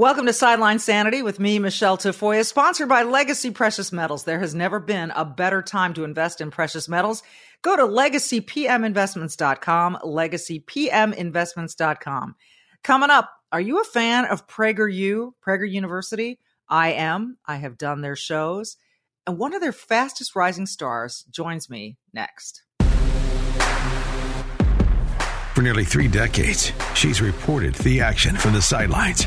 Welcome to Sideline Sanity with me, Michele Tafoya, sponsored by Legacy Precious Metals. There has never been a better time to invest in precious metals. Go to legacypminvestments.com, legacypminvestments.com. Coming up, are you a fan of PragerU, Prager University? I am. I have done their shows. And one of their fastest rising stars joins me next. For nearly three decades, she's reported the action from the sidelines.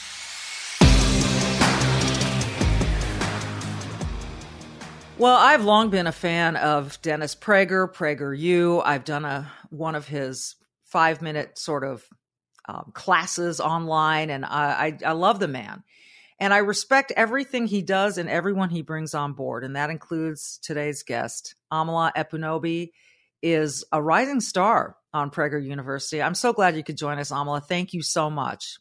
Well, I've long been a fan of Dennis Prager, PragerU. I've done a one of his five minute sort of um, classes online, and I, I, I love the man. And I respect everything he does and everyone he brings on board, and that includes today's guest, Amala Ekpunobi, is a rising star on Prager University. I'm so glad you could join us, Amala. Thank you so much.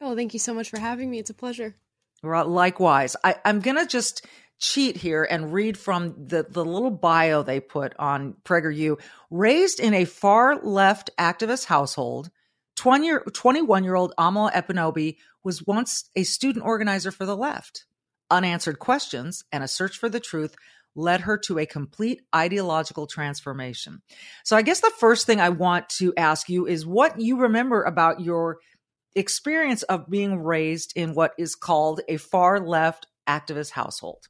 Oh, thank you so much for having me. It's a pleasure. Likewise, I, I'm gonna just cheat here and read from the, the little bio they put on PragerU. Raised in a far left activist household, 20 year, 21 year old Amala Ekpunobi was once a student organizer for the left. Unanswered questions and a search for the truth led her to a complete ideological transformation. So I guess the first thing I want to ask you is what you remember about your experience of being raised in what is called a far left activist household.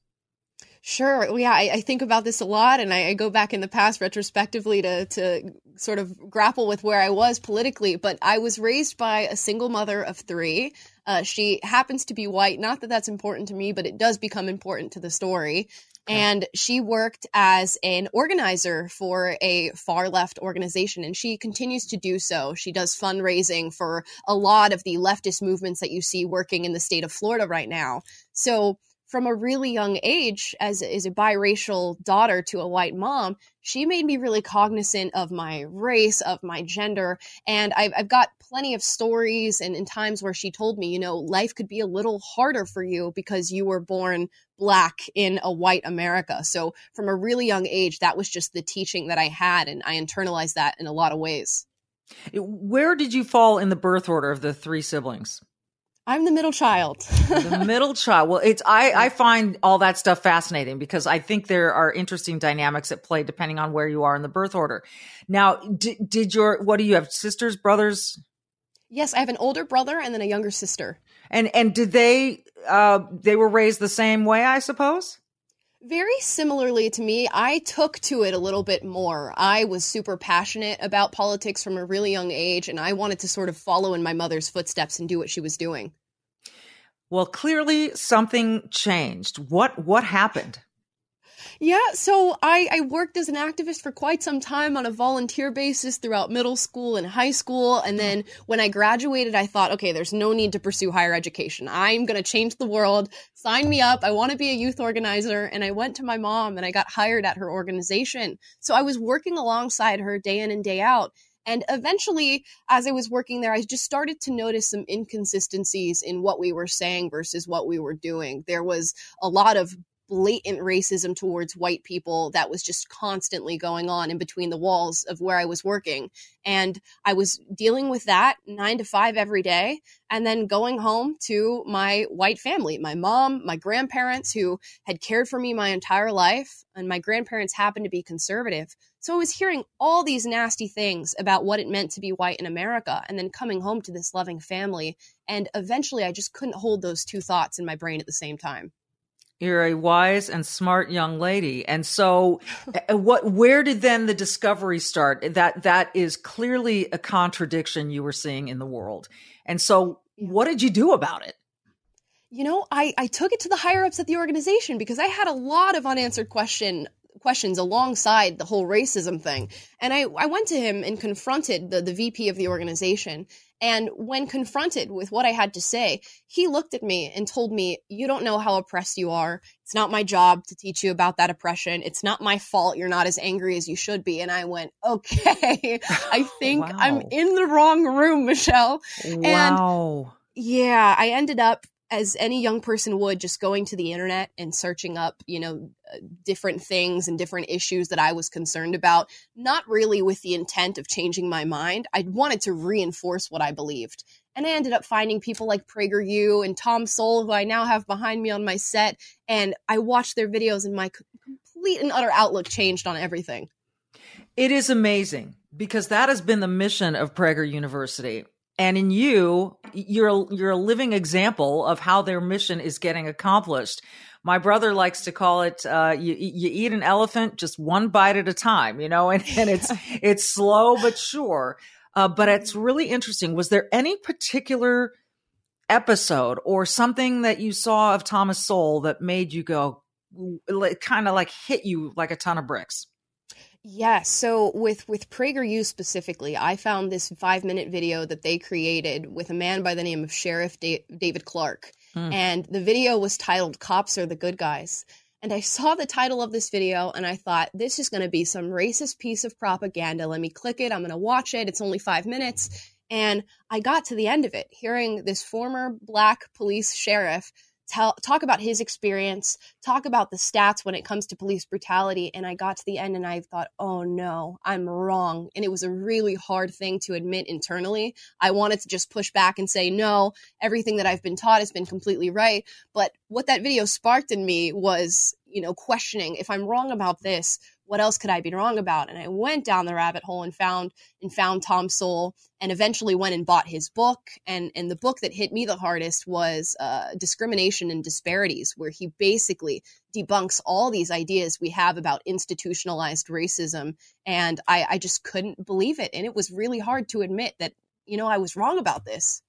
Sure. Yeah, I, I, think about this a lot, and I, I, go back in the past retrospectively to to sort of grapple with where I was politically. But I was raised by a single mother of three. Uh, she happens to be white. Not that that's important to me, but it does become important to the story. Okay. And she worked as an organizer for a far left organization, and she continues to do so. She does fundraising for a lot of the leftist movements that you see working in the state of Florida right now. So from a really young age as, as a biracial daughter to a white mom she made me really cognizant of my race of my gender. And i've, I've got plenty of stories and, in times where she told me you know life could be a little harder for you because you were born black in a white america. So from a really young age that was just the teaching that i had and i internalized that in a lot of ways. Where did you fall in the birth order of the three siblings I'm the middle child. the middle child. Well, it's I I find all that stuff fascinating because I think there are interesting dynamics at play depending on where you are in the birth order. Now, did, did your what do you have sisters, brothers? Yes, I have an older brother and then a younger sister. And and did they uh they were raised the same way, I suppose? Very similarly to me, I took to it a little bit more. I was super passionate about politics from a really young age, and I wanted to sort of follow in my mother's footsteps and do what she was doing. Well, clearly something changed. What what happened? Yeah, so I, I worked as an activist for quite some time on a volunteer basis throughout middle school and high school. And then when I graduated, I thought, okay, there's no need to pursue higher education. I'm going to change the world. Sign me up. I want to be a youth organizer. And I went to my mom and I got hired at her organization. So I was working alongside her day in and day out. And eventually, as I was working there, I just started to notice some inconsistencies in what we were saying versus what we were doing. There was a lot of blatant racism towards white people that was just constantly going on in between the walls of where I was working. And I was dealing with that nine to five every day, and then going home to my white family my mom, my grandparents who had cared for me my entire life, and my grandparents happened to be conservative. So I was hearing all these nasty things about what it meant to be white in America, and then coming home to this loving family. And eventually, I just couldn't hold those two thoughts in my brain at the same time You're a wise and smart young lady. And so uh, what where did then the discovery start? That that is clearly a contradiction you were seeing in the world. And so what did you do about it? You know, I, I took it to the higher ups at the organization because I had a lot of unanswered question questions alongside the whole racism thing. And I, I went to him and confronted the, the VP of the organization. And when confronted with what I had to say, he looked at me and told me, You don't know how oppressed you are. It's not my job to teach you about that oppression. It's not my fault you're not as angry as you should be. And I went, Okay, I think wow. I'm in the wrong room, Michele. Wow. And yeah, I ended up as any young person would just going to the internet and searching up you know uh, different things and different issues that i was concerned about not really with the intent of changing my mind. I wanted to reinforce what i believed. And i ended up finding people like prageru and tom sowell who i now have behind me on my set and i watched their videos and my complete and utter outlook changed on everything. It is amazing because that has been the mission of prager university and in you you're you're a living example of how their mission is getting accomplished. My brother likes to call it uh, you, you eat an elephant just one bite at a time you know and, and it's it's slow but sure. Uh, but it's really interesting. Was there any particular episode or something that you saw of thomas Sowell that made you go kind of like hit you like a ton of bricks yeah, so with with PragerU specifically, I found this five minute video that they created with a man by the name of Sheriff da- David Clarke, hmm. and the video was titled "Cops Are the Good Guys." And I saw the title of this video and I thought, this is going to be some racist piece of propaganda. Let me click it. I'm going to watch it. It's only five minutes. And I got to the end of it, hearing this former black police sheriff tell, talk about his experience, talk about the stats when it comes to police brutality. And I got to the end and I thought, oh no, I'm wrong. And it was a really hard thing to admit internally. I wanted to just push back and say, no, everything that I've been taught has been completely right. But what that video sparked in me was, you know, questioning if I'm wrong about this, what else could I be wrong about? And I went down the rabbit hole and found and found Tom Sowell and eventually went and bought his book. And and the book that hit me the hardest was uh, Discrimination and Disparities, where he basically debunks all these ideas we have about institutionalized racism. And I, I just couldn't believe it. And it was really hard to admit that, you know, I was wrong about this.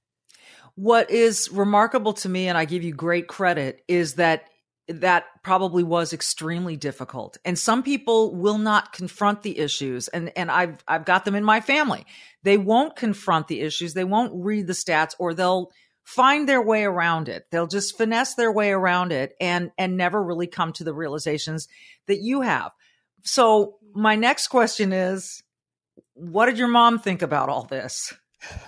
What is remarkable to me, and I give you great credit, is that that probably was extremely difficult. And some people will not confront the issues and and I've I've got them in my family. They won't confront the issues. They won't read the stats or they'll find their way around it. They'll just finesse their way around it and and never really come to the realizations that you have. So my next question is what did your mom think about all this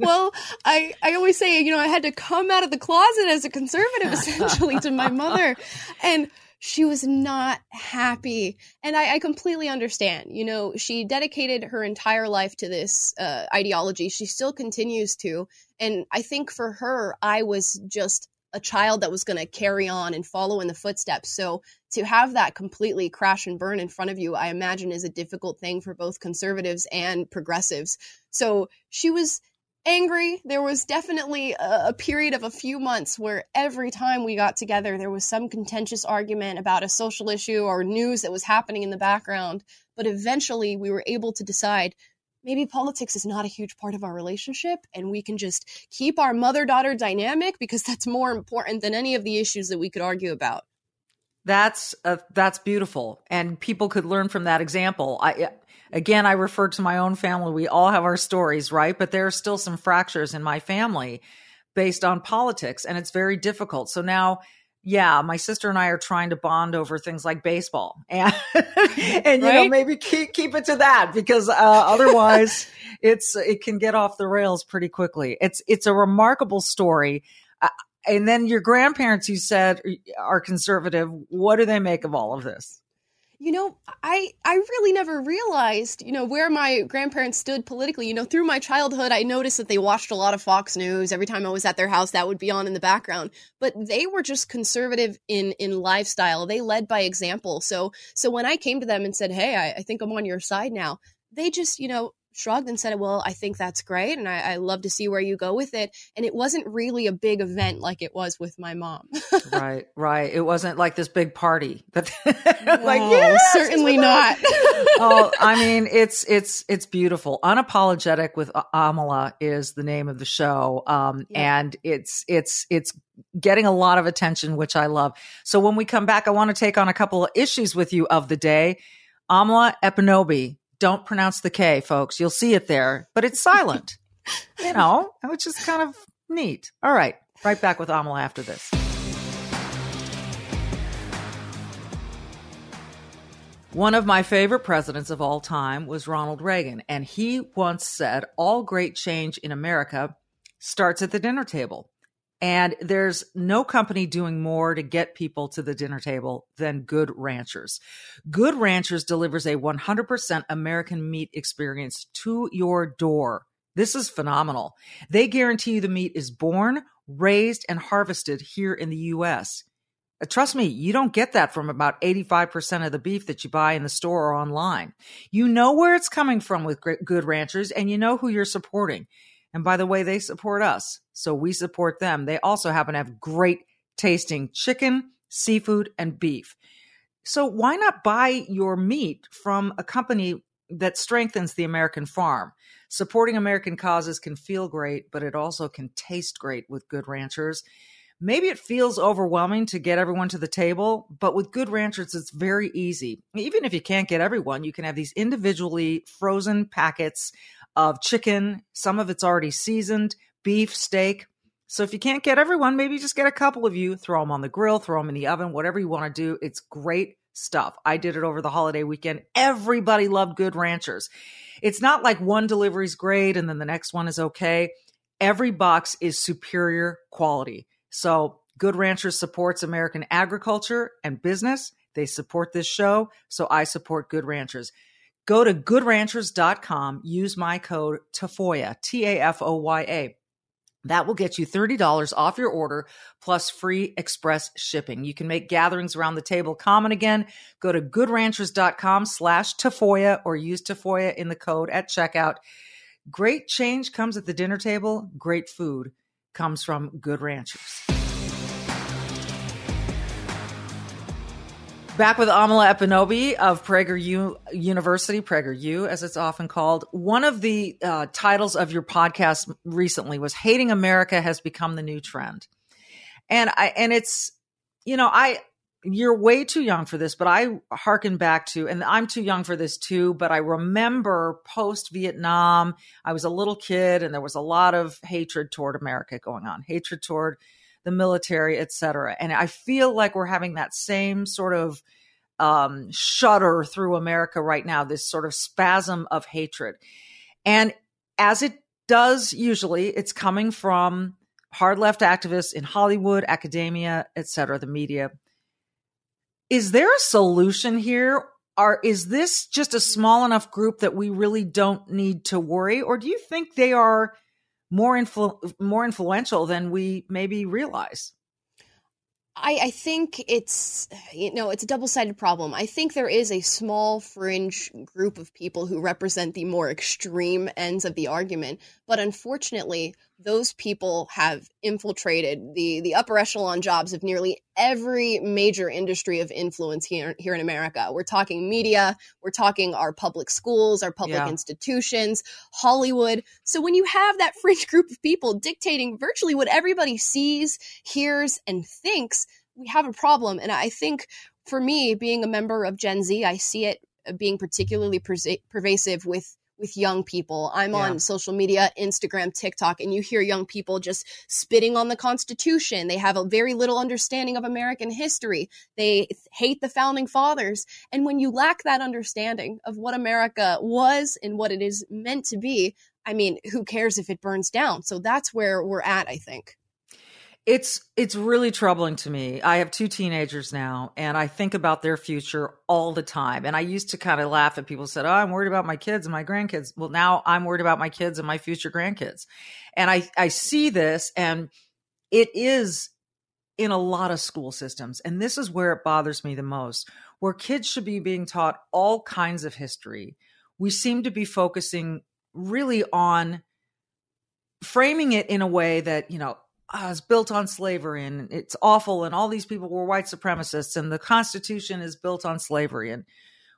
well, I, I always say, you know, I had to come out of the closet as a conservative essentially to my mother. And she was not happy. And I, I, completely understand. You know, she dedicated her entire life to this uh, ideology. She still continues to. And I think for her, I was just a child that was going to carry on and follow in the footsteps. So to have that completely crash and burn in front of you, I imagine is a difficult thing for both conservatives and progressives. So she was angry. There was definitely a, a, period of a few months where every time we got together, there was some contentious argument about a social issue or news that was happening in the background. But eventually, we were able to decide maybe politics is not a huge part of our relationship and we can just keep our mother daughter dynamic because that's more important than any of the issues that we could argue about. That's uh, that's beautiful and people could learn from that example. I again i refer to my own family. We all have our stories right? But there are still some fractures in my family based on politics and it's very difficult. So now yeah, my sister and I are trying to bond over things like baseball, and and you right? know maybe keep keep it to that because uh, otherwise it's it can get off the rails pretty quickly. It's it's a remarkable story. Uh, and then your grandparents, you said, are conservative. What do they make of all of this? You know, I I really never realized, you know, where my grandparents stood politically. You know, through my childhood, I noticed that they watched a lot of Fox News. Every time I was at their house, that would be on in the background. But they were just conservative in in lifestyle. They led by example. So so when I came to them and said, "Hey, I, I think I'm on your side now," they just, you know, shrugged and said, Well, I think that's great. And I, I, love to see where you go with it. And it wasn't really a big event like it was with my mom. right, right. It wasn't like this big party. Like, yeah, certainly not. oh, I mean, it's, it's, it's beautiful. Unapologetic with Amala is the name of the show. Um, yeah. and it's, it's, it's getting a lot of attention, which I love. So when we come back, I want to take on a couple of issues with you of the day. Amala Ekpunobi don't pronounce the K, folks. You'll see it there, but it's silent. you know, which is kind of neat. All right, right back with Amala after this. One of my favorite presidents of all time was Ronald Reagan, and he once said, All great change in America starts at the dinner table. And there's no company doing more to get people to the dinner table than Good Ranchers. Good Ranchers delivers a 100% American meat experience to your door. This is phenomenal. They guarantee you the meat is born, raised, and harvested here in the U.S. Uh, trust me, you don't get that from about 85% of the beef that you buy in the store or online. You know where it's coming from with Good Ranchers and you know who you're supporting. And by the way, they support us. So we support them. They also happen to have great tasting chicken, seafood, and beef. So why not buy your meat from a company that strengthens the American farm? Supporting American causes can feel great, but it also can taste great with good ranchers. Maybe it feels overwhelming to get everyone to the table, but with good ranchers, it's very easy. Even if you can't get everyone, you can have these individually frozen packets of chicken. Some of it's already seasoned, beef, steak. So if you can't get everyone, maybe just get a couple of you, throw them on the grill, throw them in the oven, whatever you want to do. It's great stuff. I did it over the holiday weekend. Everybody loved Good Ranchers. It's not like one delivery is great and then the next one is okay. Every box is superior quality. So Good Ranchers supports American agriculture and business. They support this show. So I support Good Ranchers. Go to goodranchers.com, use my code TAFOYA, T A F O Y A. That will get you $30 off your order plus free express shipping. You can make gatherings around the table common again. Go to goodranchers.com slash Tafoya or use Tafoya in the code at checkout. Great change comes at the dinner table. Great food comes from Good Ranchers. Back with Amala Ekpunobi of PragerU University, PragerU as it's often called. One of the uh, titles of your podcast recently was "Hating America has become the new trend," and I and it's you know I you're way too young for this, but I hearken back to, and I'm too young for this too, but I remember post Vietnam, I was a little kid and there was a lot of hatred toward America going on, hatred toward the military, et cetera. And I feel like we're having that same sort of um, shudder through America right now, this sort of spasm of hatred. And as it does usually, it's coming from hard left activists in Hollywood, academia, et cetera, the media. Is there a solution here? Are, is this just a small enough group that we really don't need to worry? Or do you think they are more influ- more influential than we maybe realize. I, I, think it's you know it's a double-sided problem. I think there is a small fringe group of people who represent the more extreme ends of the argument, but unfortunately, those people have infiltrated the the upper echelon jobs of nearly every major industry of influence here here in America. We're talking media, we're talking our public schools, our public yeah. institutions, Hollywood. So when you have that fringe group of people dictating virtually what everybody sees, hears and thinks, we have a problem and I think for me being a member of Gen Z, I see it being particularly pervasive with with young people. I'm yeah. on social media, Instagram, TikTok, and you hear young people just spitting on the Constitution. They have a very little understanding of American history. They hate the founding fathers. And when you lack that understanding of what America was and what it is meant to be, I mean, who cares if it burns down? So that's where we're at, I think it's it's really troubling to me. I have two teenagers now and I think about their future all the time. And I used to kind of laugh at people said, "Oh, I'm worried about my kids and my grandkids." Well, now I'm worried about my kids and my future grandkids. And I I see this and it is in a lot of school systems. And this is where it bothers me the most, where kids should be being taught all kinds of history. We seem to be focusing really on framing it in a way that, you know, uh, is built on slavery and it's awful and all these people were white supremacists and the constitution is built on slavery. And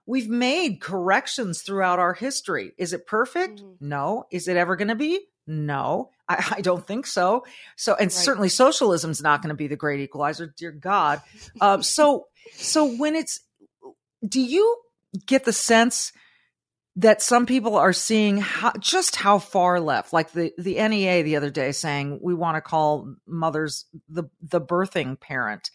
we've made corrections throughout our history. Is it perfect? Mm-hmm. no. Is it ever going to be? No. I, I, don't think so. So and right. certainly socialism's not going to be the great equalizer dear god. Uh, so so when it's do you get the sense that some people are seeing how, just how far left, like the, the NEA the other day saying we want to call mothers the, the birthing parent.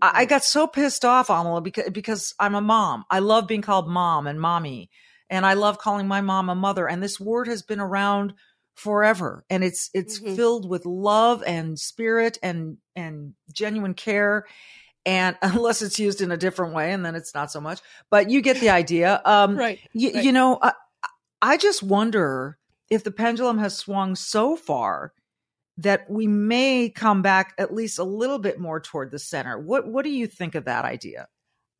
I, I got so pissed off, Amala, because, because I'm a mom. I love being called mom and mommy. And I love calling my mom a mother. And this word has been around forever. And it's, it's mm-hmm. filled with love and spirit and, and genuine care and unless it's used in a different way and then it's not so much but you get the idea. Um right, y- right. you know I, I just wonder if the pendulum has swung so far that we may come back at least a little bit more toward the center. What what do you think of that idea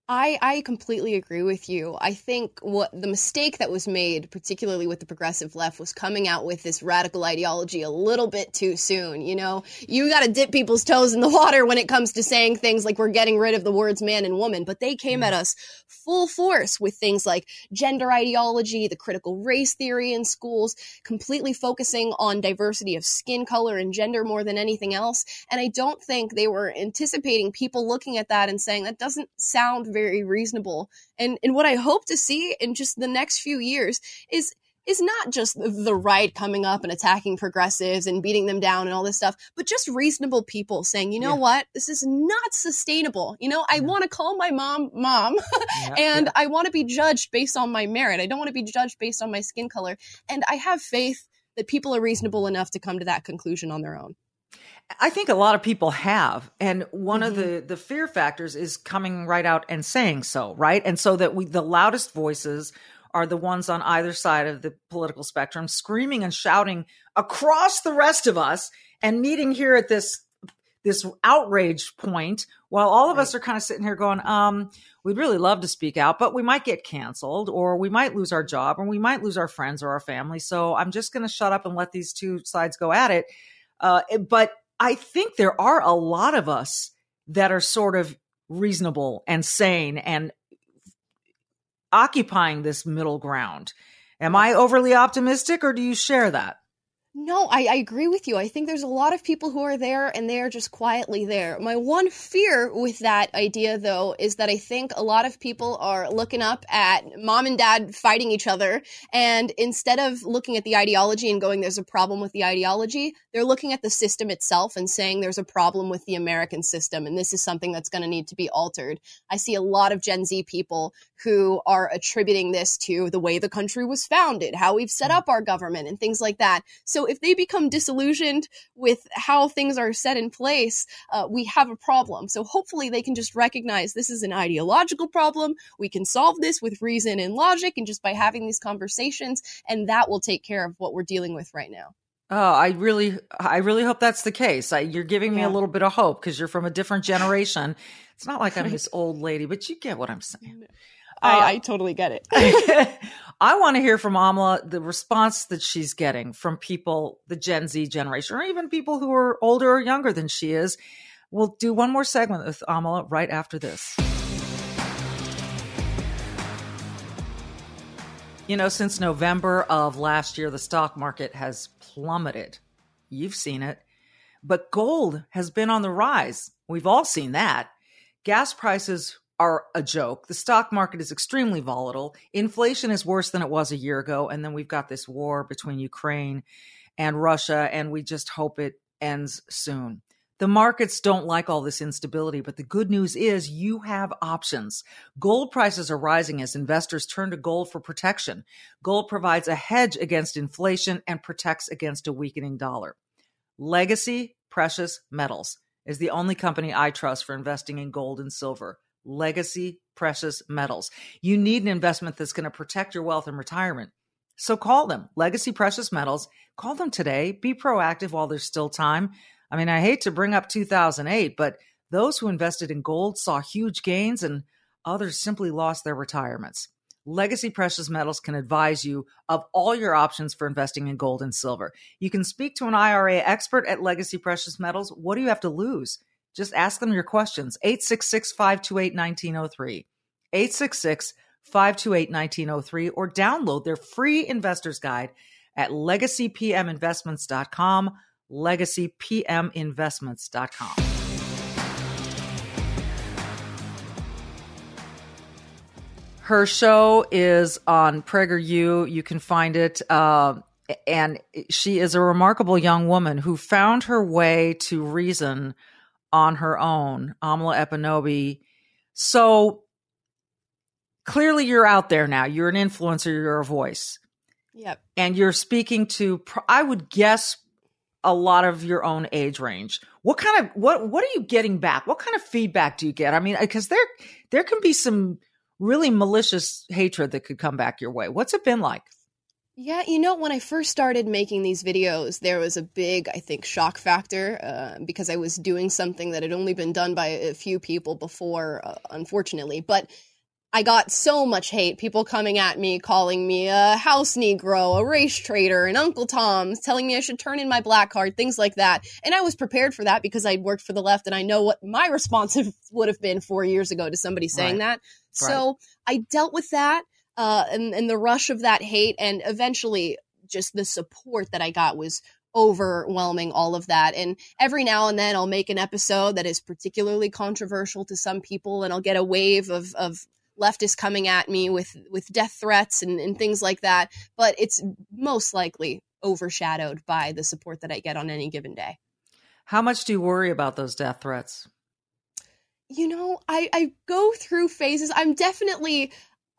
I, I completely agree with you. I think what the mistake that was made, particularly with the progressive left, was coming out with this radical ideology a little bit too soon. You know, you got to dip people's toes in the water when it comes to saying things like we're getting rid of the words man and woman. But they came at mm-hmm. us full force with things like gender ideology, the critical race theory in schools, completely focusing on diversity of skin color and gender more than anything else. And I don't think they were anticipating people looking at that and saying that doesn't sound very reasonable. And and what I hope to see in just the next few years is is not just the right coming up and attacking progressives and beating them down and all this stuff, but just reasonable people saying, you know yeah. what, this is not sustainable. You know, I yeah. want to call my mom mom yeah, and I want to be judged based on my merit. I don't want to be judged based on my skin color. And I have faith that people are reasonable enough to come to that conclusion on their own. I think a lot of people have. And one mm-hmm. of the the fear factors is coming right out and saying so, right? And so that we the loudest voices are the ones on either side of the political spectrum screaming and shouting across the rest of us and meeting here at this this outrage point while all of right. us are kind of sitting here going um we'd really love to speak out but we might get canceled or we might lose our job or we might lose our friends or our family so i'm just going to shut up and let these two sides go at it uh, but I think there are a lot of us that are sort of reasonable and sane and occupying this middle ground. Am I overly optimistic or do you share that? No, I, I, agree with you. I think there's a lot of people who are there and they are just quietly there. My one fear with that idea, though, is that I think a lot of people are looking up at mom and dad fighting each other. And instead of looking at the ideology and going, there's a problem with the ideology, they're looking at the system itself and saying there's a problem with the American system. And this is something that's going to need to be altered. I see a lot of Gen Z people who are attributing this to the way the country was founded, how we've set mm. up our government, and things like that. So if they become disillusioned with how things are set in place, uh, we have a problem. So hopefully they can just recognize this is an ideological problem. We can solve this with reason and logic and just by having these conversations, and that will take care of what we're dealing with right now. Oh, I really, I really hope that's the case. I, you're giving me yeah. a little bit of hope because you're from a different generation. It's not like I'm this old lady, but you get what I'm saying. I, uh, I totally get it. I want to hear from Amala the response that she's getting from people, the Gen Z generation, or even people who are older or younger than she is. We'll do one more segment with Amala right after this. You know, since November of last year, the stock market has plummeted. You've seen it. But gold has been on the rise. We've all seen that. Gas prices are a joke. The stock market is extremely volatile. Inflation is worse than it was a year ago. And then we've got this war between Ukraine and Russia, and we just hope it ends soon. The markets don't like all this instability, but the good news is you have options. Gold prices are rising as investors turn to gold for protection. Gold provides a hedge against inflation and protects against a weakening dollar. Legacy Precious Metals is the only company I trust for investing in gold and silver legacy precious metals. You need an investment that's going to protect your wealth in retirement. So call them, Legacy Precious Metals. Call them today. Be proactive while there's still time. I mean, I hate to bring up 2008, but those who invested in gold saw huge gains and others simply lost their retirements. Legacy Precious Metals can advise you of all your options for investing in gold and silver. You can speak to an IRA expert at Legacy Precious Metals. What do you have to lose? Just ask them your questions. 866 528 1903. 866 528 1903 or download their free investor's guide at legacypminvestments.com. Legacypminvestments.com. Her show is on PragerU. You can find it. Uh, and she is a remarkable young woman who found her way to reason on her own, Amala Ekpunobi. So clearly you're out there now. You're an influencer, you're a voice. Yep. And you're speaking to I would guess a lot of your own age range. What kind of what what are you getting back? What kind of feedback do you get? I mean, uh, because there there can be some really malicious hatred that could come back your way. What's it been like? Yeah, you know, when I first started making these videos, there was a big, I think, shock factor uh, because I was doing something that had only been done by a few people before, uh, unfortunately. But I got so much hate. People coming at me, calling me a house Negro, a race traitor, and Uncle Tom's, telling me I should turn in my black card, things like that. And I was prepared for that because I'd worked for the left and I know what my response would have been four years ago to somebody saying right. that. So right. I dealt with that uh, and, and the rush of that hate, and eventually just the support that I got was overwhelming all of that. And every now and then I'll make an episode that is particularly controversial to some people, and I'll get a wave of of leftists coming at me with with death threats and, and things like that. But it's most likely overshadowed by the support that I get on any given day. How much do you worry about those death threats? you know, I, I go through phases. I'm definitely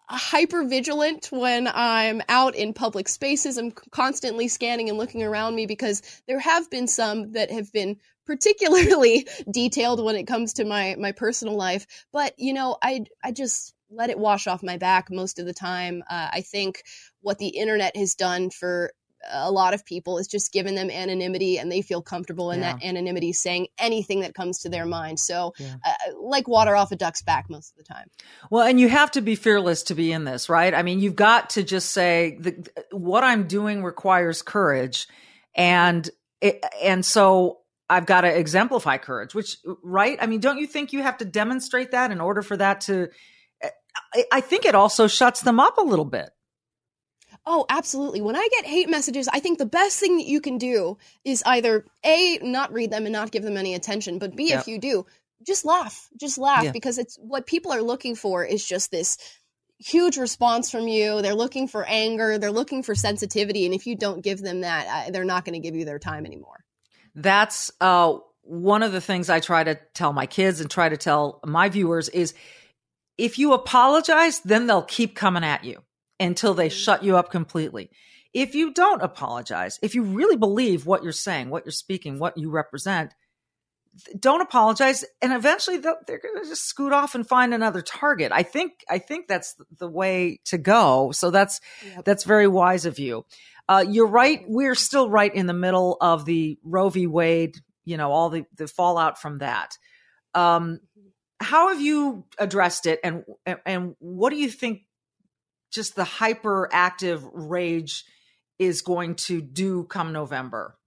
hyper vigilant when I'm out in public spaces. I'm constantly scanning and looking around me because there have been some that have been particularly detailed when it comes to my my personal life. But you know, I I just let it wash off my back most of the time. Uh, I think what the internet has done for a lot of people is just given them anonymity and they feel comfortable in yeah. that anonymity saying anything that comes to their mind so yeah. uh, like water off a duck's back most of the time well and you have to be fearless to be in this right i mean you've got to just say the, what i'm doing requires courage and it, and so I've got to exemplify courage, which, right? I mean, don't you think you have to demonstrate that in order for that to? I, I think it also shuts them up a little bit. Oh, absolutely. When I get hate messages, I think the best thing that you can do is either A, not read them and not give them any attention, but B, yep. if you do, just laugh. Just laugh yeah. because it's what people are looking for is just this huge response from you. They're looking for anger, they're looking for sensitivity. And if you don't give them that, they're not going to give you their time anymore. That's uh, one of the things I try to tell my kids and try to tell my viewers is if you apologize, then they'll keep coming at you until they shut you up completely. If you don't apologize, if you really believe what you're saying, what you're speaking, what you represent, don't apologize and eventually they're going to just scoot off and find another target. I think i think that's the way to go. So that's yep. that's very wise of you. Uh, you're right we're still right in the middle of the roe v. Wade you know all the the fallout from that. Um, how have you addressed it and and what do you think just the hyperactive rage is going to do come November?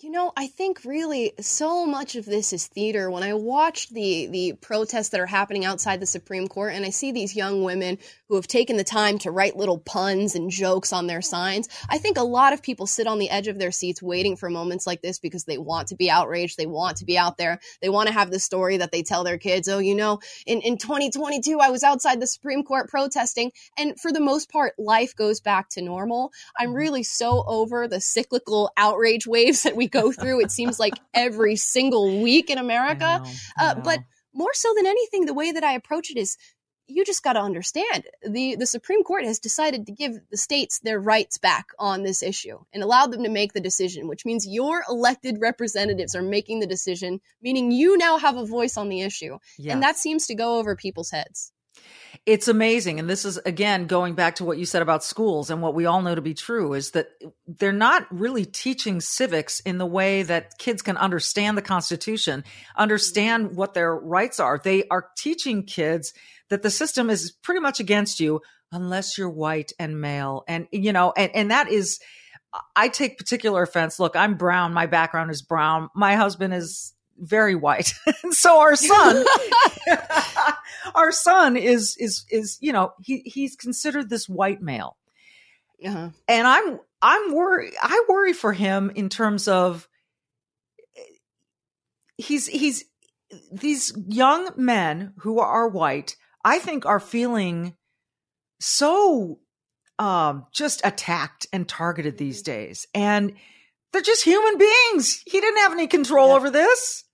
You know, I think really so much of this is theater. When I watch the the protests that are happening outside the Supreme Court and I see these young women who have taken the time to write little puns and jokes on their signs, I think a lot of people sit on the edge of their seats waiting for moments like this because they want to be outraged, they want to be out there. They want to have the story that they tell their kids, "Oh, you know, in in 2022 I was outside the Supreme Court protesting." And for the most part, life goes back to normal. I'm mm-hmm. really so over the cyclical outrage waves that we go through. It seems like every single week in America. I know, I know. Uh, but more so than anything, the way that I approach it is you just got to understand the the Supreme Court has decided to give the states their rights back on this issue and allowed them to make the decision, which means your elected representatives are making the decision, meaning you now have a voice on the issue. Yeah. And that seems to go over people's heads. It's amazing. And this is, again, going back to what you said about schools and what we all know to be true is that they're not really teaching civics in the way that kids can understand the Constitution, understand what their rights are. They are teaching kids that the system is pretty much against you unless you're white and male. And, you know, and, and that is, I take particular offense. Look, I'm brown. My background is brown. My husband is very white. so our son, our son is, is, is, you know, he, he's considered this white male. Uh-huh. And I'm, I'm worried. I worry for him in terms of he's, he's, these young men who are white, I think are feeling so um, just attacked and targeted these days. And they're just human beings. He didn't have any control yeah. over this.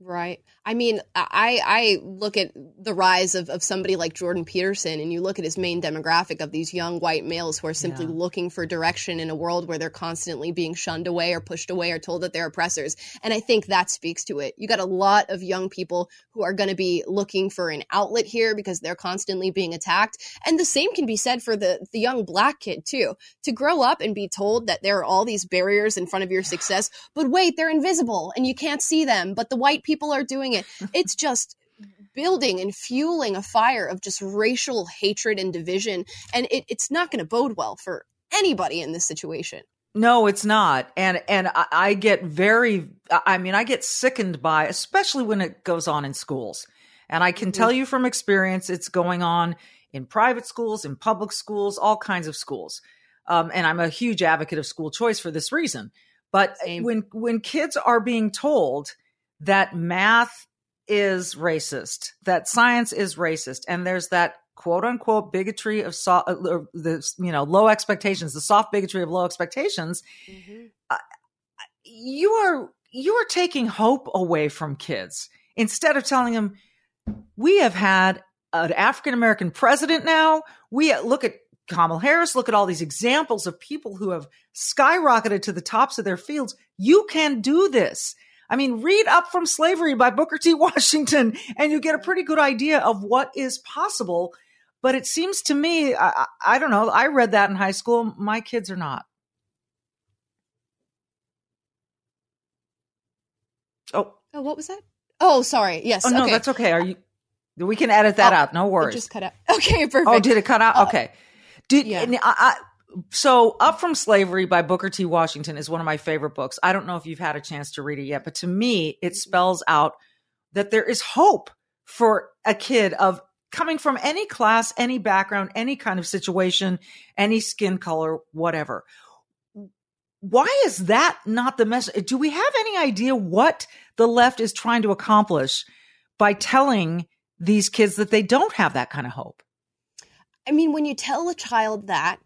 Right. I mean, I I look at the rise of, of somebody like Jordan Peterson, and you look at his main demographic of these young white males who are simply yeah. looking for direction in a world where they're constantly being shunned away or pushed away or told that they're oppressors. And I think that speaks to it. You got a lot of young people who are going to be looking for an outlet here because they're constantly being attacked. And the same can be said for the the young black kid too. To grow up and be told that there are all these barriers in front of your success, but wait, they're invisible and you can't see them, but the white people are doing it it. It's just building and fueling a fire of just racial hatred and division. And it, it's not going to bode well for anybody in this situation. No, it's not. And and I, I get very I mean I get sickened by especially when it goes on in schools. And I can mm-hmm. tell you from experience it's going on in private schools, in public schools, all kinds of schools. Um, and I'm a huge advocate of school choice for this reason. But Same. when when kids are being told that math is racist, that science is racist, and there's that quote unquote bigotry of so, uh, the you know low expectations, the soft bigotry of low expectations. Mm-hmm. Uh, you are you are taking hope away from kids instead of telling them we have had an African American president now. We look at Kamala Harris, look at all these examples of people who have skyrocketed to the tops of their fields. You can do this. I mean, read Up from Slavery by Booker T. Washington, and you get a pretty good idea of what is possible. But it seems to me, I, I don't know, I read that in high school. My kids are not. Oh. Oh, what was that? Oh, sorry. Yes. Oh, no, okay. that's okay. Are you? We can edit that oh, out. No worries. just cut out. Okay, perfect. Oh, did it cut out? Uh, okay. Did yeah. I, so up from slavery by booker t. Washington is one of my favorite books. I don't know if you've had a chance to read it yet but to me it spells out that there is hope for a kid of coming from any class any background any kind of situation any skin color whatever. Why is that not the message do we have any idea what the left is trying to accomplish by telling these kids that they don't have that kind of hope? I mean, when you tell a child that,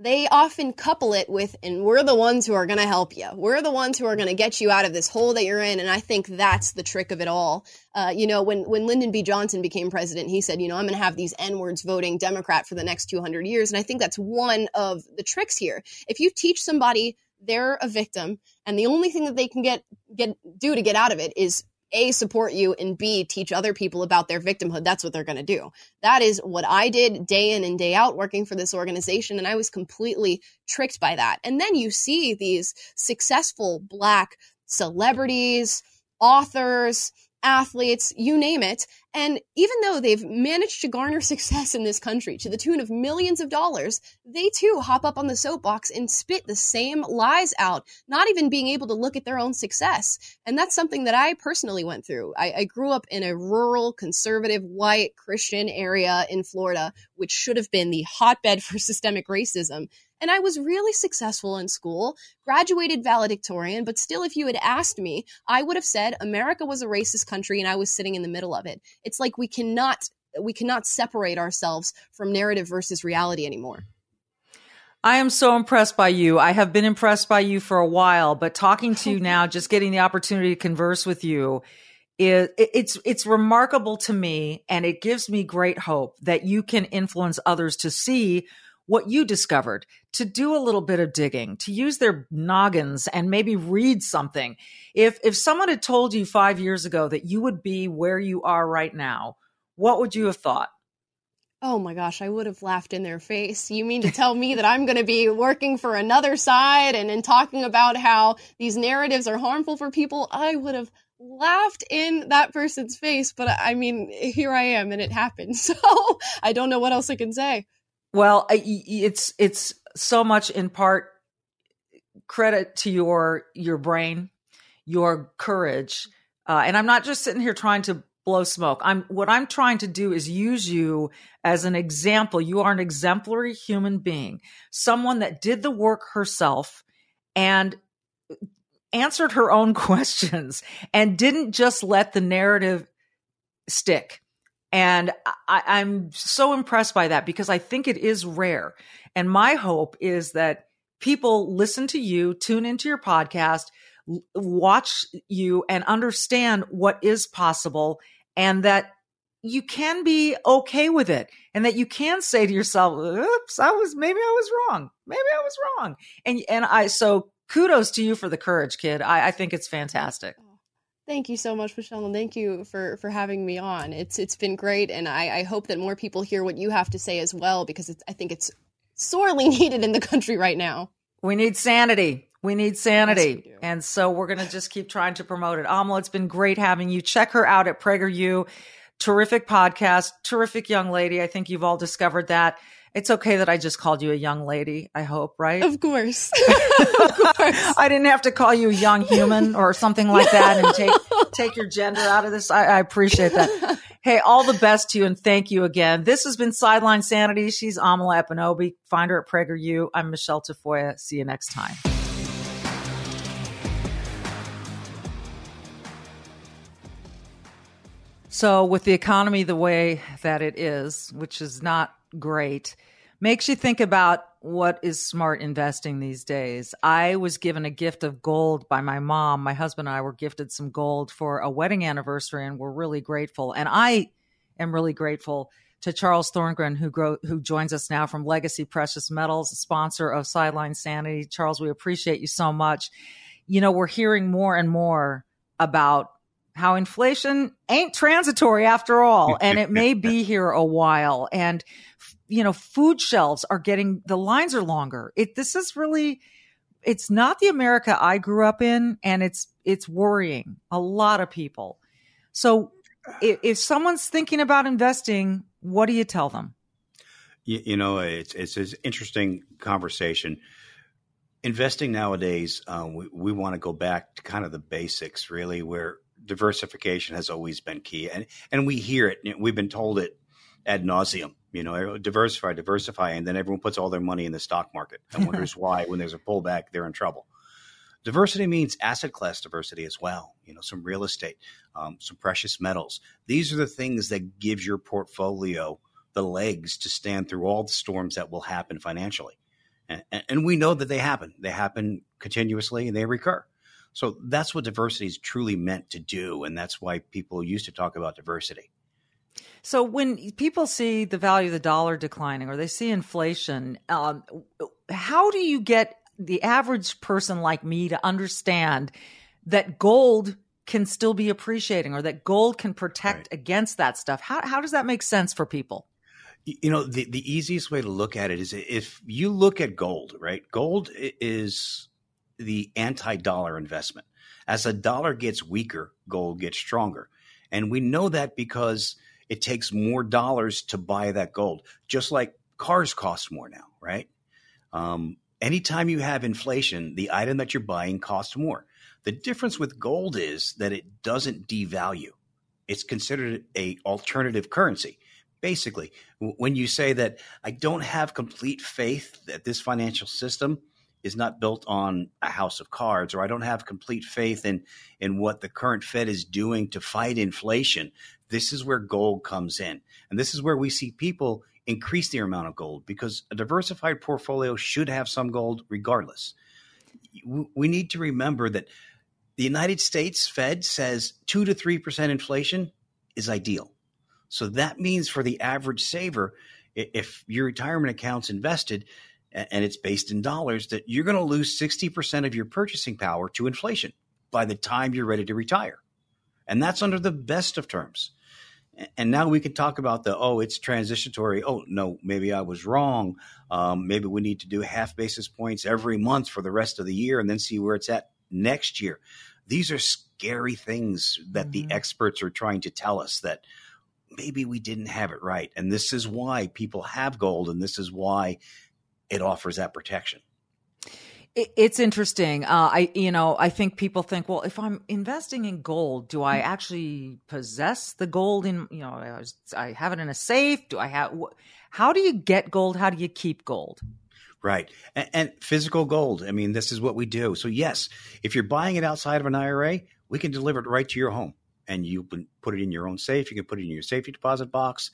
they often couple it with, and we're the ones who are going to help you. We're the ones who are going to get you out of this hole that you're in. And I think that's the trick of it all. Uh, you know, when, when Lyndon B. Johnson became president, he said, you know, I'm going to have these N words voting Democrat for the next 200 years. And I think that's one of the tricks here. If you teach somebody they're a victim and the only thing that they can get, get, do to get out of it is a, support you, and B, teach other people about their victimhood. That's what they're going to do. That is what I did day in and day out working for this organization. And I was completely tricked by that. And then you see these successful Black celebrities, authors, athletes, you name it. And even though they've managed to garner success in this country to the tune of millions of dollars, they too hop up on the soapbox and spit the same lies out, not even being able to look at their own success. And that's something that I personally went through. I, I grew up in a rural, conservative, white Christian area in Florida, which should have been the hotbed for systemic racism. And I was really successful in school, graduated valedictorian, but still, if you had asked me, I would have said America was a racist country and I was sitting in the middle of it. It's like we cannot we cannot separate ourselves from narrative versus reality anymore. I am so impressed by you. I have been impressed by you for a while, but talking to you now, just getting the opportunity to converse with you, is it's it's remarkable to me and it gives me great hope that you can influence others to see what you discovered, to do a little bit of digging, to use their noggins and maybe read something. If if someone had told you 5 years ago that you would be where you are right now, what would you have thought? Oh my gosh, I would have laughed in their face. You mean to tell me that I'm going to be working for another side and, and talking about how these narratives are harmful for people? I would have laughed in that person's face, but I mean, here I am and it happened. So I don't know what else I can say. Well, it's it's so much in part credit to your your brain, your courage, uh, and I'm not just sitting here trying to blow smoke. I'm what I'm trying to do is use you as an example. You are an exemplary human being, someone that did the work herself and answered her own questions and didn't just let the narrative stick. And I, am so impressed by that because I think it is rare. And my hope is that people listen to you, tune into your podcast, watch you, and understand what is possible and that you can be okay with it and that you can say to yourself, oops, I was, maybe I was wrong. Maybe I was wrong. And, and I, so kudos to you for the courage, kid. I, I think it's fantastic. Thank you so much, Michele, and thank you for for having me on. It's it's been great, and I, I hope that more people hear what you have to say as well because I think it's sorely needed in the country right now. We need sanity. We need sanity. Yes, we and so we're going to just keep trying to promote it. Amala, it's been great having you. Check her out at PragerU. Terrific podcast, terrific young lady. I think you've all discovered that. It's okay that I just called you a young lady, I hope, right? Of course. of course. I didn't have to call you a young human or something like that and take take your gender out of this. I, I appreciate that. Hey, all the best to you and thank you again. This has been Sideline Sanity. She's Amala Ekpunobi. Find her at PragerU. I'm Michele Tafoya. See you next time. So, with the economy the way that it is, which is not great, makes you think about what is smart investing these days. I was given a gift of gold by my mom. My husband and I were gifted some gold for a wedding anniversary, and we're really grateful. And I am really grateful to Charles Thorngren, who grow, who joins us now from Legacy Precious Metals, a sponsor of Sideline Sanity. Charles, we appreciate you so much. You know, we're hearing more and more about how inflation ain't transitory after all, and it may be here a while. And, you know, food shelves are getting, the lines are longer. It, this is really, it's not the America I grew up in, and it's, it's worrying a lot of people. So if, if someone's thinking about investing, what do you tell them? You, you know, it's, it's an interesting conversation investing nowadays, uh, we, we want to go back to kind of the basics, really, where diversification has always been key, and and we hear it. We've been told it ad nauseum. You know, diversify, diversify, and then everyone puts all their money in the stock market and wonders why, when there's a pullback, they're in trouble. Diversity means asset class diversity as well. You know, some real estate, um, some precious metals. These are the things that give your portfolio the legs to stand through all the storms that will happen financially. And, and we know that they happen. They happen continuously and they recur. So that's what diversity is truly meant to do. And that's why people used to talk about diversity. So when people see the value of the dollar declining or they see inflation, um, how do you get the average person like me to understand that gold can still be appreciating or that gold can protect right. against that stuff? How, how does that make sense for people? You know, the, the easiest way to look at it is if you look at gold, right? Gold is the anti dollar investment. As a dollar gets weaker, gold gets stronger. And we know that because it takes more dollars to buy that gold, just like cars cost more now, right? Um, anytime you have inflation, the item that you're buying costs more. The difference with gold is that it doesn't devalue. It's considered a alternative currency. Basically, when you say that I don't have complete faith that this financial system is not built on a house of cards, or I don't have complete faith in in what the current Fed is doing to fight inflation. This is where gold comes in, and this is where we see people increase their amount of gold because a diversified portfolio should have some gold regardless. We need to remember that the United States Fed says two to three percent inflation is ideal. So that means for the average saver, if your retirement account's invested, and it's based in dollars, that you're going to lose 60% of your purchasing power to inflation by the time you're ready to retire. And that's under the best of terms. And now we can talk about the, oh, it's transitory. Oh, no, maybe I was wrong. Um, maybe we need to do half basis points every month for the rest of the year and then see where it's at next year. These are scary things that mm-hmm. the experts are trying to tell us that maybe we didn't have it right. And this is why people have gold, and this is why it offers that protection. It's interesting. Uh, I, you know, I think people think, well, if I'm investing in gold, do I actually possess the gold in, you know, I have it in a safe? Do I have, how do you get gold? How do you keep gold? Right. And, and, physical gold. I mean, this is what we do. So, yes, if you're buying it outside of an IRA, we can deliver it right to your home and you can put it in your own safe. You can put it in your safety deposit box.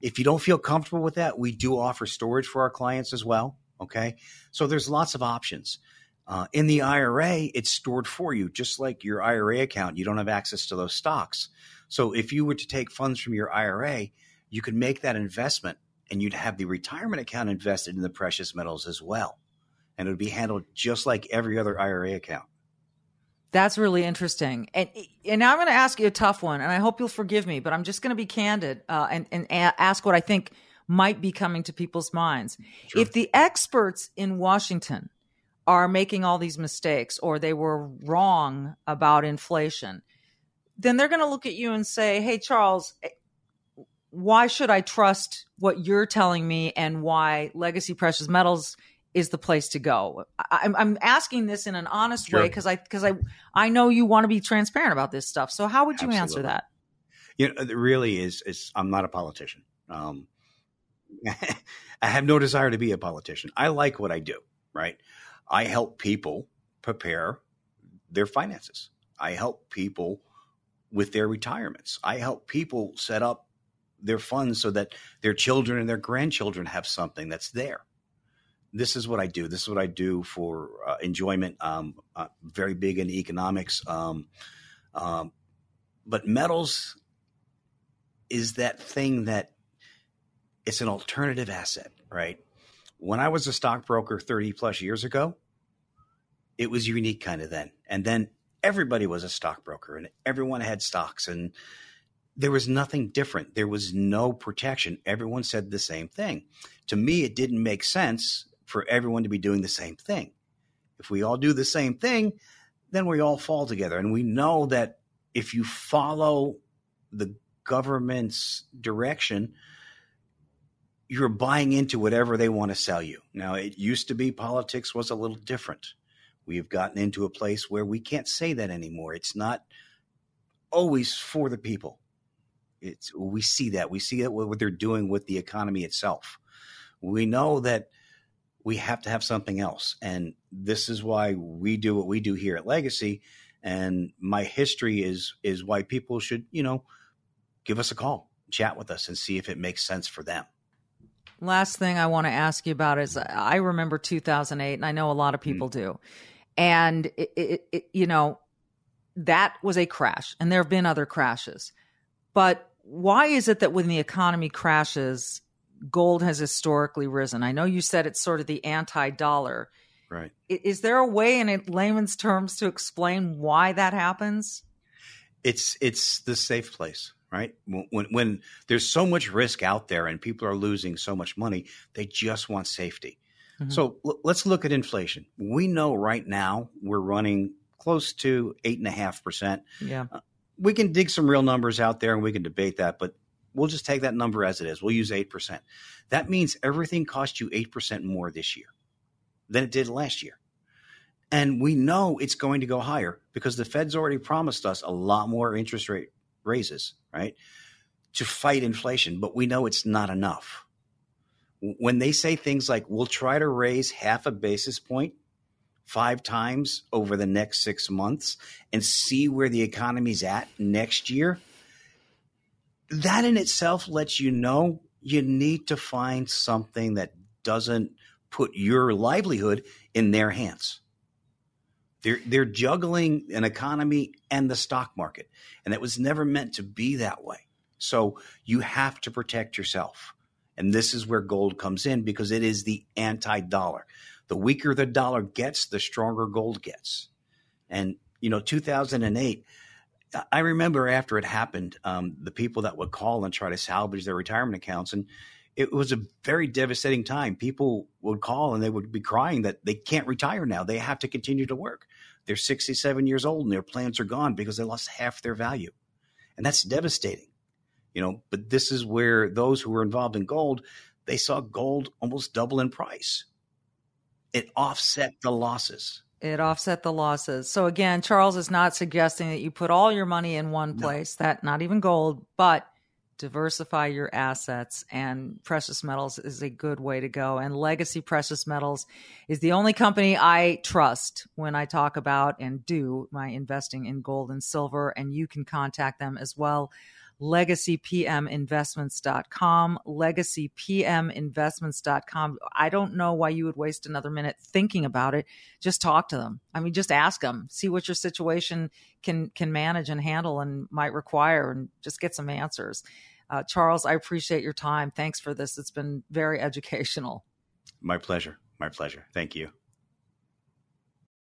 If you don't feel comfortable with that, we do offer storage for our clients as well. Okay. So there's lots of options. Uh, in the IRA, it's stored for you, just like your IRA account. You don't have access to those stocks. So if you were to take funds from your IRA, you could make that investment and you'd have the retirement account invested in the precious metals as well. And it would be handled just like every other IRA account. That's really interesting. And and now I'm going to ask you a tough one, and I hope you'll forgive me, but I'm just going to be candid uh, and and a- ask what I think might be coming to people's minds. Sure. If the experts in Washington are making all these mistakes or they were wrong about inflation, then they're going to look at you and say, "Hey, Charles." Eh, why should I trust what you're telling me and why legacy precious metals is the place to go. I'm, I'm asking this in an honest sure. way because I because I I know you want to be transparent about this stuff. So how would you Absolutely. answer that? You know, it really is. Is I'm not a politician. Um, I have no desire to be a politician. I like what I do. Right. I help people prepare their finances. I help people with their retirements. I help people set up their funds so that their children and their grandchildren have something that's there this is what I do. This is what I do for uh, enjoyment. Um, uh, very big in economics. Um, um, but metals is that thing that it's an alternative asset, right? When I was a stockbroker 30 plus years ago, it was unique kind of then. And then everybody was a stockbroker and everyone had stocks and there was nothing different. There was no protection. Everyone said the same thing. To me, it didn't make sense for everyone to be doing the same thing. If we all do the same thing, then we all fall together. And we know that if you follow the government's direction, you're buying into whatever they want to sell you. Now, it used to be politics was a little different. We've gotten into a place where we can't say that anymore. It's not always for the people. It's we see that we see that what they're doing with the economy itself. We know that we have to have something else. And this is why we do what we do here at Legacy. And my history is is why people should, you know, give us a call, chat with us, and see if it makes sense for them. Last thing I want to ask you about is I remember 2008, and I know a lot of people mm. do. And it, it, it, you know, that was a crash, and there have been other crashes. But why is it that when the economy crashes, gold has historically risen. I know you said it's sort of the anti dollar. Right. Is there a way in layman's terms to explain why that happens? It's it's the safe place, right? When when there's so much risk out there and people are losing so much money, they just want safety. Mm-hmm. So l- let's look at inflation. We know right now we're running close to eight and a half percent. Yeah. Uh, we can dig some real numbers out there and we can debate that, but we'll just take that number as it is. We'll use 8%. That means everything cost you 8% more this year than it did last year. And we know it's going to go higher because the Fed's already promised us a lot more interest rate raises, right? To fight inflation, but we know it's not enough. When they say things like, we'll try to raise half a basis point five times over the next six months and see where the economy's at next year, that in itself lets you know you need to find something that doesn't put your livelihood in their hands. They're they're juggling an economy and the stock market, and it was never meant to be that way. So you have to protect yourself. And this is where gold comes in because it is the anti-dollar. The weaker the dollar gets, the stronger gold gets. And you know, 2008 I remember after it happened, um, the people that would call and try to salvage their retirement accounts, and it was a very devastating time. People would call and they would be crying that they can't retire now. They have to continue to work. They're 67 years old and their plans are gone because they lost half their value. And that's devastating. You know, but this is where those who were involved in gold, they saw gold almost double in price. It offset the losses. It offset the losses. So again, Charles is not suggesting that you put all your money in one place, no. that not even gold, but diversify your assets and precious metals is a good way to go. And legacy precious metals is the only company i trust when i talk about and do my investing in gold and silver and you can contact them as well legacypminvestments.com legacypminvestments.com i don't know why you would waste another minute thinking about it just talk to them i mean just ask them see what your situation can can manage and handle and might require and just get some answers uh, Charles, I appreciate your time. Thanks for this. It's been very educational. My pleasure. My pleasure. Thank you.